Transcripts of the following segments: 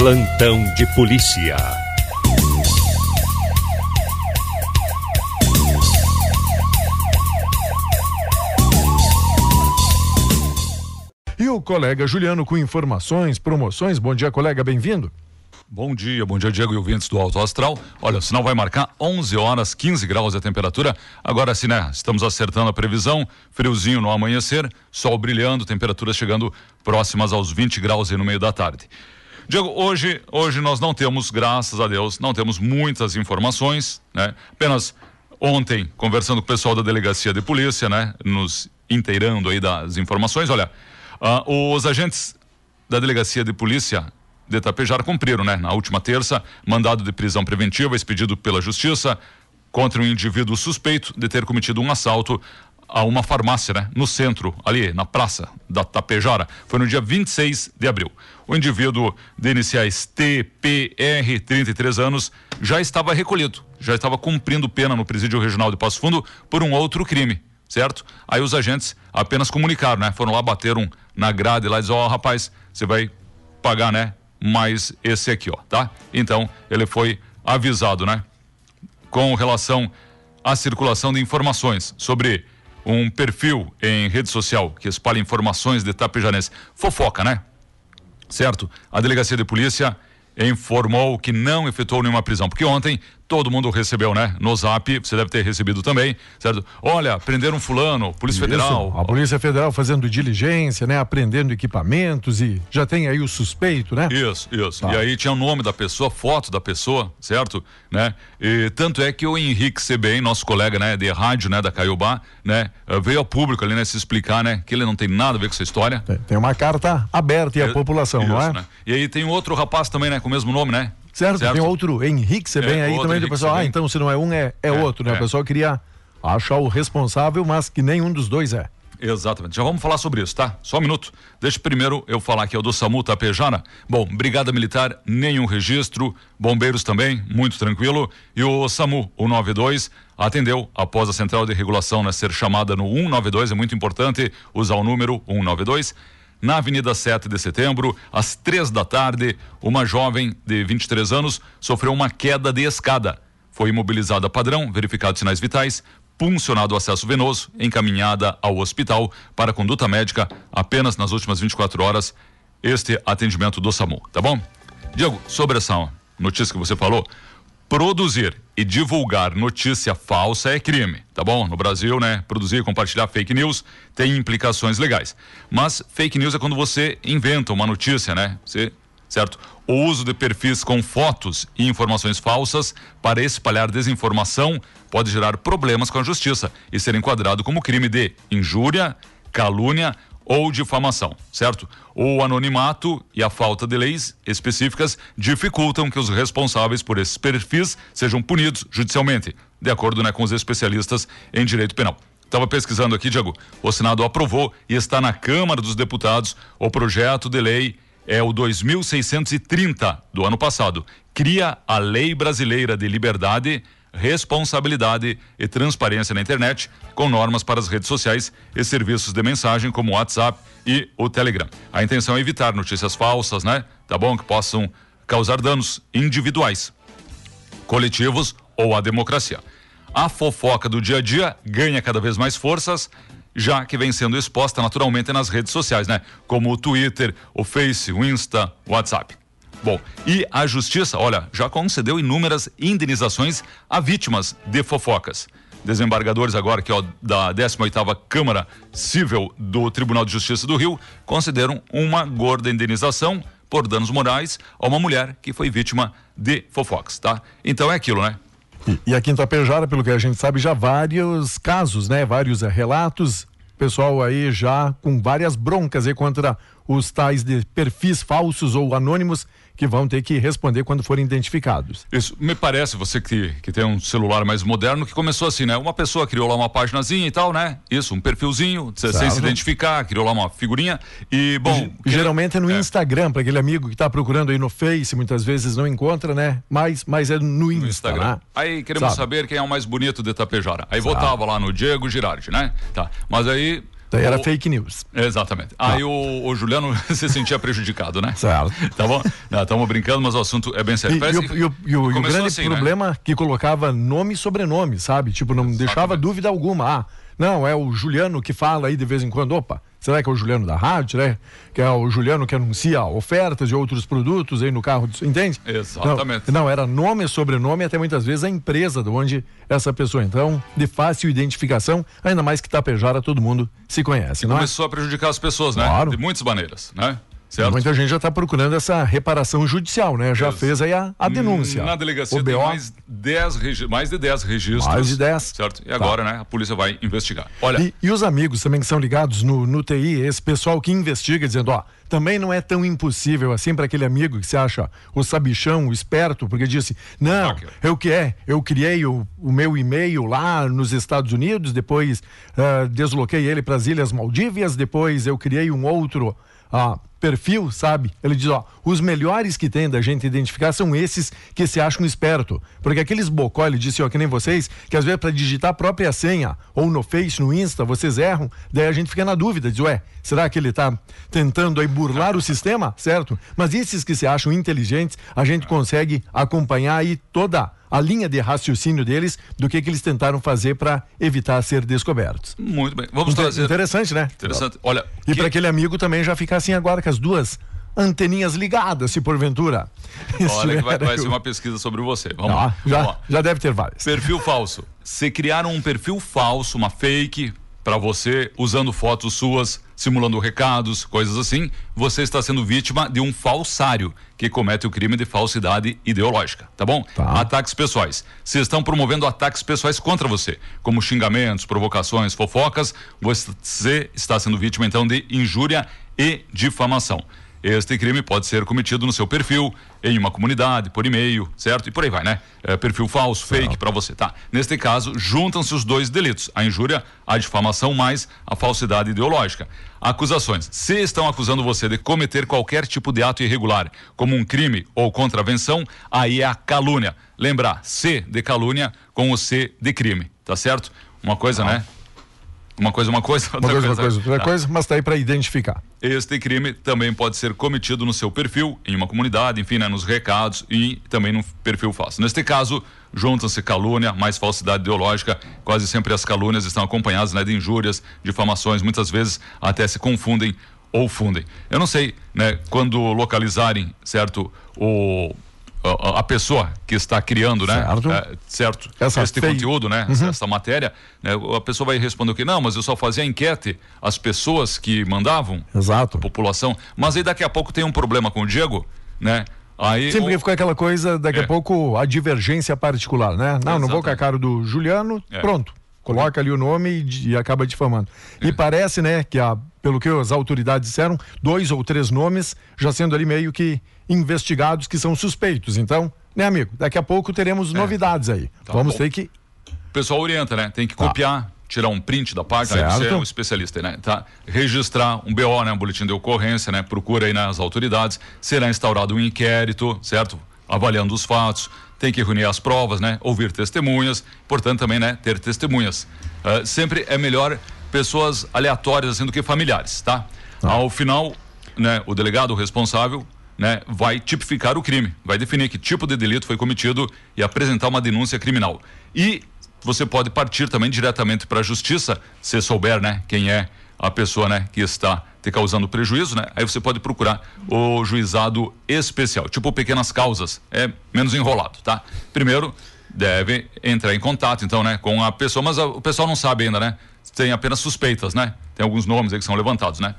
Plantão de polícia. E o colega Juliano com informações, promoções. Bom dia, colega, bem-vindo. Bom dia, bom dia, Diego e ouvintes do Alto Astral. Olha, o sinal vai marcar 11 horas, 15 graus a temperatura. Agora sim, né? Estamos acertando a previsão. Friozinho no amanhecer, sol brilhando, temperaturas chegando próximas aos 20 graus aí no meio da tarde. Diego, hoje, hoje nós não temos, graças a Deus, não temos muitas informações, né? Apenas ontem, conversando com o pessoal da delegacia de polícia, né? Nos inteirando aí das informações. Olha, uh, os agentes da delegacia de polícia de Tapejara cumpriram, né? Na última terça, mandado de prisão preventiva expedido pela Justiça contra um indivíduo suspeito de ter cometido um assalto a uma farmácia, né? No centro, ali na praça da Tapejara. Foi no dia 26 de abril. O indivíduo de iniciais TPR, 33 anos, já estava recolhido, já estava cumprindo pena no presídio regional de Passo Fundo por um outro crime, certo? Aí os agentes apenas comunicaram, né? Foram lá, bateram na grade lá e disseram, ó, oh, rapaz, você vai pagar, né? mais esse aqui, ó, tá? Então, ele foi avisado, né? Com relação à circulação de informações sobre um perfil em rede social que espalha informações de Tapejanense. Fofoca, né? Certo? A delegacia de polícia informou que não efetuou nenhuma prisão, porque ontem todo mundo recebeu, né? No zap, você deve ter recebido também, certo? Olha, prenderam fulano, Polícia Isso, Federal. A Polícia Federal fazendo diligência, né? Aprendendo equipamentos e já tem aí o suspeito, né? Isso, isso. Tá. E aí tinha o nome da pessoa, foto da pessoa, certo? Né? E tanto é que o Henrique Sebem, nosso colega, né, de rádio, né, da Caiobá, né, veio ao público ali, né, se explicar, né, que ele não tem nada a ver com essa história. Tem, tem uma carta aberta e a população, isso, não é? Né? E aí tem outro rapaz também, né, com o mesmo nome, né? Certo, certo? tem outro Henrique você é, aí também, o pessoal, ah, então se não é um, é, é, é outro, né? É. O pessoal queria achar o responsável, mas que nenhum dos dois é. Exatamente. Já vamos falar sobre isso, tá? Só um minuto. Deixa primeiro eu falar aqui, é o do SAMU Tapejara. Bom, Brigada Militar, nenhum registro. Bombeiros também, muito tranquilo. E o SAMU, o 92, atendeu após a central de regulação né, ser chamada no 192. É muito importante usar o número 192 na Avenida 7 de Setembro, às três da tarde, uma jovem de 23 anos sofreu uma queda de escada. Foi imobilizada padrão, verificados sinais vitais, puncionado o acesso venoso, encaminhada ao hospital para conduta médica apenas nas últimas 24 horas. Este atendimento do SAMU, tá bom? Diego, sobre essa notícia que você falou, produzir e divulgar notícia falsa é crime, tá bom? No Brasil, né? Produzir e compartilhar fake news tem implicações legais. Mas fake news é quando você inventa uma notícia, né? Você, certo? O uso de perfis com fotos e informações falsas para espalhar desinformação pode gerar problemas com a justiça e ser enquadrado como crime de injúria, calúnia ou difamação, certo? O anonimato e a falta de leis específicas dificultam que os responsáveis por esses perfis sejam punidos judicialmente, de acordo né, com os especialistas em direito penal. Estava pesquisando aqui, Diego. O Senado aprovou e está na Câmara dos Deputados o projeto de lei é o 2630 do ano passado. Cria a Lei Brasileira de Liberdade responsabilidade e transparência na internet, com normas para as redes sociais e serviços de mensagem como o WhatsApp e o Telegram. A intenção é evitar notícias falsas, né? Tá bom? Que possam causar danos individuais, coletivos ou à democracia. A fofoca do dia a dia ganha cada vez mais forças, já que vem sendo exposta naturalmente nas redes sociais, né? Como o Twitter, o Face, o Insta, o WhatsApp. Bom, e a justiça, olha, já concedeu inúmeras indenizações a vítimas de fofocas. Desembargadores agora que ó, da 18ª Câmara Civil do Tribunal de Justiça do Rio concederam uma gorda indenização por danos morais a uma mulher que foi vítima de fofocas, tá? Então é aquilo, né? E, aqui em Tapejara, pelo que a gente sabe, já vários casos, né? Vários é, relatos, pessoal aí já com várias broncas aí contra os tais de perfis falsos ou anônimos que vão ter que responder quando forem identificados. Isso, me parece, você que, que tem um celular mais moderno, que começou assim, né? Uma pessoa criou lá uma paginazinha e tal, né? Isso, um perfilzinho, certo. sem se identificar, criou lá uma figurinha e, bom... E, geralmente é no é. Instagram, para aquele amigo que está procurando aí no Face, muitas vezes não encontra, né? Mas, mas é no, Insta, no Instagram. Né? Aí queremos Sabe. saber quem é o mais bonito de Tapejara. Aí Sabe. votava lá no Diego Girardi, né? Tá, mas aí Daí era o... fake news. Exatamente. Tá. Aí o, o, Juliano se sentia prejudicado, né? Certo. Tá bom? Estamos brincando, mas o assunto é bem sério. E, Parece, e, o, e o, o grande assim, né? problema né? que colocava nome e sobrenome, sabe? Tipo, não Exatamente. deixava dúvida alguma. Ah, não, é o Juliano que fala aí de vez em quando. Opa, será que é o Juliano da rádio, né? Que é o Juliano que anuncia ofertas de outros produtos aí no carro, entende? Exatamente. Não, não, era nome, sobrenome, até muitas vezes a empresa de onde essa pessoa. Então, de fácil identificação, ainda mais que Tapejara todo mundo se conhece, e não é? começou é? a prejudicar as pessoas, né? Claro. De muitas maneiras, né? Certo? Muita gente já está procurando essa reparação judicial, né? Já fez aí a, a denúncia. Na delegacia tem mais, dez, mais de 10 registros. Mais de 10. Certo? E tá. agora, né, a polícia vai investigar. Olha. E, e, os amigos também que são ligados no, no TI, esse pessoal que investiga, dizendo, ó, também não é tão impossível assim para aquele amigo que se acha o sabichão, o esperto, porque disse: não, okay. eu que é, eu criei o, o meu e-mail lá nos Estados Unidos, depois uh, desloquei ele para as Ilhas Maldívias, depois eu criei um outro. Uh, perfil, sabe? Ele diz, ó, os melhores que tem da gente identificar são esses que se acham esperto. Porque aqueles bocó, ele disse, ó, que nem vocês, que às vezes para digitar a própria senha, ou no Face, no Insta, vocês erram, daí a gente fica na dúvida, diz, ué, será que ele tá tentando aí burlar o sistema? Certo? Mas esses que se acham inteligentes, a gente consegue acompanhar aí toda a linha de raciocínio deles do que, que eles tentaram fazer para evitar ser descobertos. Muito bem. Vamos Inter trazer. Interessante, né? Interessante. Olha. E que... para aquele amigo também já ficar assim agora as duas anteninhas ligadas, se porventura. Olha que vai, vai ser uma pesquisa sobre você. Vamos, ah, lá. Já, Vamos lá. já deve ter várias. Perfil falso. Se criaram um perfil falso, uma fake, para você, usando fotos suas, simulando recados, coisas assim, você está sendo vítima de um falsário que comete o crime de falsidade ideológica, tá bom? Tá. Ataques pessoais. Se estão promovendo ataques pessoais contra você, como xingamentos, provocações, fofocas, você está sendo vítima então de injúria e difamação. Este crime pode ser cometido no seu perfil, em uma comunidade, por e-mail, certo? E por aí vai, né? É, perfil falso, fake para você, tá? Neste caso, juntam-se os dois delitos: a injúria, a difamação, mais a falsidade ideológica. Acusações. Se estão acusando você de cometer qualquer tipo de ato irregular, como um crime ou contravenção, aí é a calúnia. Lembrar, C de calúnia com o C de crime, tá certo? Uma coisa, né? Uma coisa, uma coisa, outra uma coisa, coisa. Uma coisa, outra tá. coisa, mas está aí para identificar. Este crime também pode ser cometido no seu perfil, em uma comunidade, enfim, né, nos recados e também no perfil falso. Neste caso, juntam-se calúnia, mais falsidade ideológica. Quase sempre as calúnias estão acompanhadas né, de injúrias, difamações, muitas vezes até se confundem ou fundem. Eu não sei, né, quando localizarem, certo, o a, pessoa que está criando, né? Certo. É, certo. Essa este fei... conteúdo, né? Uhum. Essa, matéria, né? a pessoa vai responder o que? Não, mas eu só fazia enquete as pessoas que mandavam. Exato. A população. Mas aí daqui a pouco tem um problema com o Diego, né? Aí, Sempre o... ficou aquela coisa, daqui é. a pouco, a divergência particular, né? Não, não vou com a cara do Juliano, é. pronto. Coloca ali o nome e, e acaba difamando. É. E parece, né, que a, pelo que as autoridades disseram, dois ou três nomes já sendo ali meio que investigados que são suspeitos. Então, né, amigo? Daqui a pouco teremos é. novidades aí. Tá Vamos bom. ter que. O pessoal orienta, né? Tem que tá. copiar, tirar um print da página, aí você é um especialista, né? Tá? Registrar um BO, né? Um boletim de ocorrência, né? Procura aí nas autoridades. Será instaurado um inquérito, certo? Avaliando os fatos. Tem que reunir as provas, né? Ouvir testemunhas. Portanto, também, né? Ter testemunhas. Uh, sempre é melhor pessoas aleatórias assim do que familiares, tá? tá? Ao final, né? O delegado, o responsável, né, vai tipificar o crime, vai definir que tipo de delito foi cometido e apresentar uma denúncia criminal. E você pode partir também diretamente para a justiça, se souber, né, quem é a pessoa, né, que está te causando prejuízo, né? Aí você pode procurar o juizado especial, tipo pequenas causas, é menos enrolado, tá? Primeiro deve entrar em contato, então, né, com a pessoa, mas a, o pessoal não sabe ainda, né? Tem apenas suspeitas, né? Tem alguns nomes aí que são levantados, né?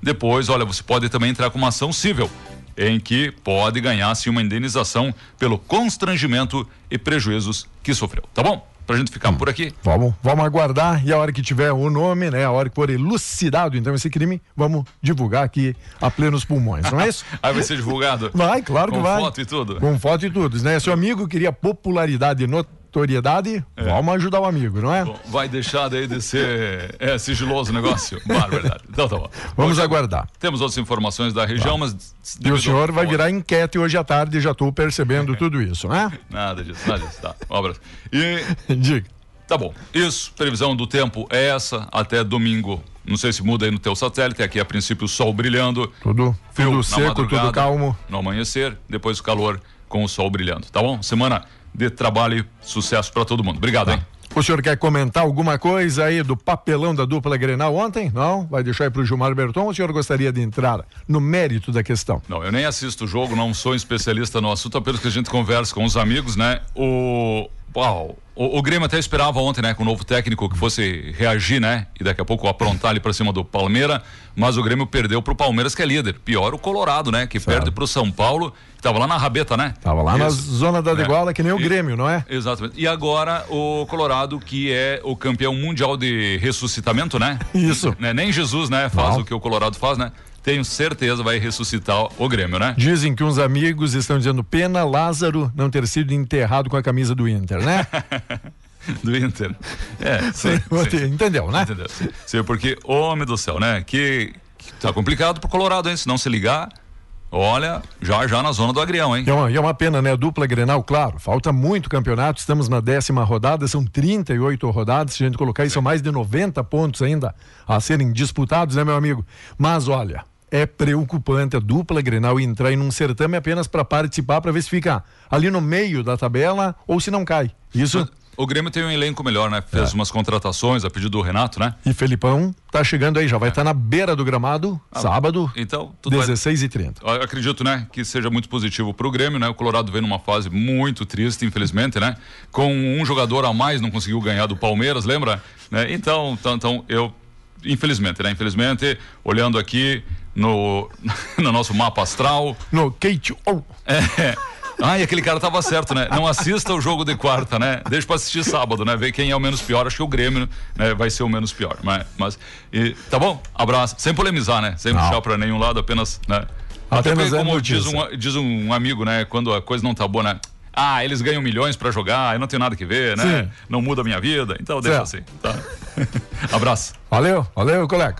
Depois, olha, você pode também entrar com uma ação civil em que pode ganhar-se uma indenização pelo constrangimento e prejuízos que sofreu. Tá bom? Pra gente ficar hum. por aqui. Vamos, vamos aguardar e a hora que tiver o nome, né? A hora que for elucidado então esse crime, vamos divulgar aqui a plenos pulmões, não é isso? Aí vai ser divulgado? Vai, claro que vai. Com foto e tudo? Com foto e tudo, né? Seu amigo queria popularidade no notoriedade, é. vamos ajudar o amigo, não é? Bom, vai deixar daí de ser é, sigiloso o negócio? Então tá bom. Vamos aguardar. Temos outras informações da região, tá. mas. E o senhor vai virar enquete hoje à tarde, já estou percebendo tudo isso, né? Nada disso, nada disso. Tá. Um abraço. E. Diga. Tá bom. Isso, previsão do tempo é essa até domingo Não sei se muda aí no teu satélite, aqui a princípio o sol brilhando. Tudo, tudo seco, tudo calmo. No amanhecer, depois o calor com o sol brilhando, tá bom? Semana de trabalho e sucesso para todo mundo. Obrigado, tá. hein? O senhor quer comentar alguma coisa aí do papelão da dupla Grenal ontem? Não? Vai deixar aí para o Gilmar Berton ou o senhor gostaria de entrar no mérito da questão? Não, eu nem assisto o jogo, não sou especialista no assunto, apenas que a gente conversa com os amigos, né? O. Uau, o, o, Grêmio até esperava ontem, né, com o novo técnico que fosse reagir, né, e daqui a pouco aprontar ali para cima do Palmeiras, mas o Grêmio perdeu pro Palmeiras que é líder. Pior o Colorado, né, que certo. perde pro São Paulo, tava lá na rabeta, né? Tava lá Isso. na zona da degola, é. que nem o Grêmio, não é? Exatamente. E agora o Colorado, que é o campeão mundial de ressuscitamento, né? Isso. Né? Nem Jesus, né, faz não. o que o Colorado faz, né? tenho certeza vai ressuscitar o Grêmio, né? Dizem que uns amigos estão dizendo pena Lázaro não ter sido enterrado com a camisa do Inter, né? do Inter. É, sim, sim. entendeu, né? Entendeu. Sim, porque, homem do céu, né? Que, que tá complicado pro Colorado, hein? Se não se ligar, Olha, já já na zona do agrião, hein? É uma, é uma pena, né? Dupla Grenal, claro. Falta muito campeonato, estamos na décima rodada, são 38 rodadas. Se a gente colocar isso, são mais de 90 pontos ainda a serem disputados, né, meu amigo? Mas olha, é preocupante a dupla Grenal entrar em um certame apenas para participar, para ver se fica ali no meio da tabela ou se não cai. Isso. O Grêmio tem um elenco melhor, né? Fez é. umas contratações a pedido do Renato, né? E Felipão tá chegando aí, já vai estar é. tá na beira do gramado, ah, sábado, então, 16 vai... e 30 Acredito, né, que seja muito positivo para o Grêmio, né? O Colorado vem numa fase muito triste, infelizmente, né? Com um jogador a mais não conseguiu ganhar do Palmeiras, lembra? Né? Então, então, eu infelizmente, né? Infelizmente, olhando aqui no, no nosso mapa astral. No Kate. É. Ah, e aquele cara tava certo, né? Não assista o jogo de quarta, né? Deixa pra assistir sábado, né? Ver quem é o menos pior. Acho que o Grêmio né, vai ser o menos pior. Mas, mas e, tá bom? Abraço. Sem polemizar, né? Sem não. puxar pra nenhum lado, apenas, né? Apenas Até como é diz, um, diz um amigo, né? Quando a coisa não tá boa, né? Ah, eles ganham milhões para jogar, eu não tenho nada que ver, né? Sim. Não muda a minha vida. Então deixa certo. assim, tá? Abraço. Valeu, valeu, colega.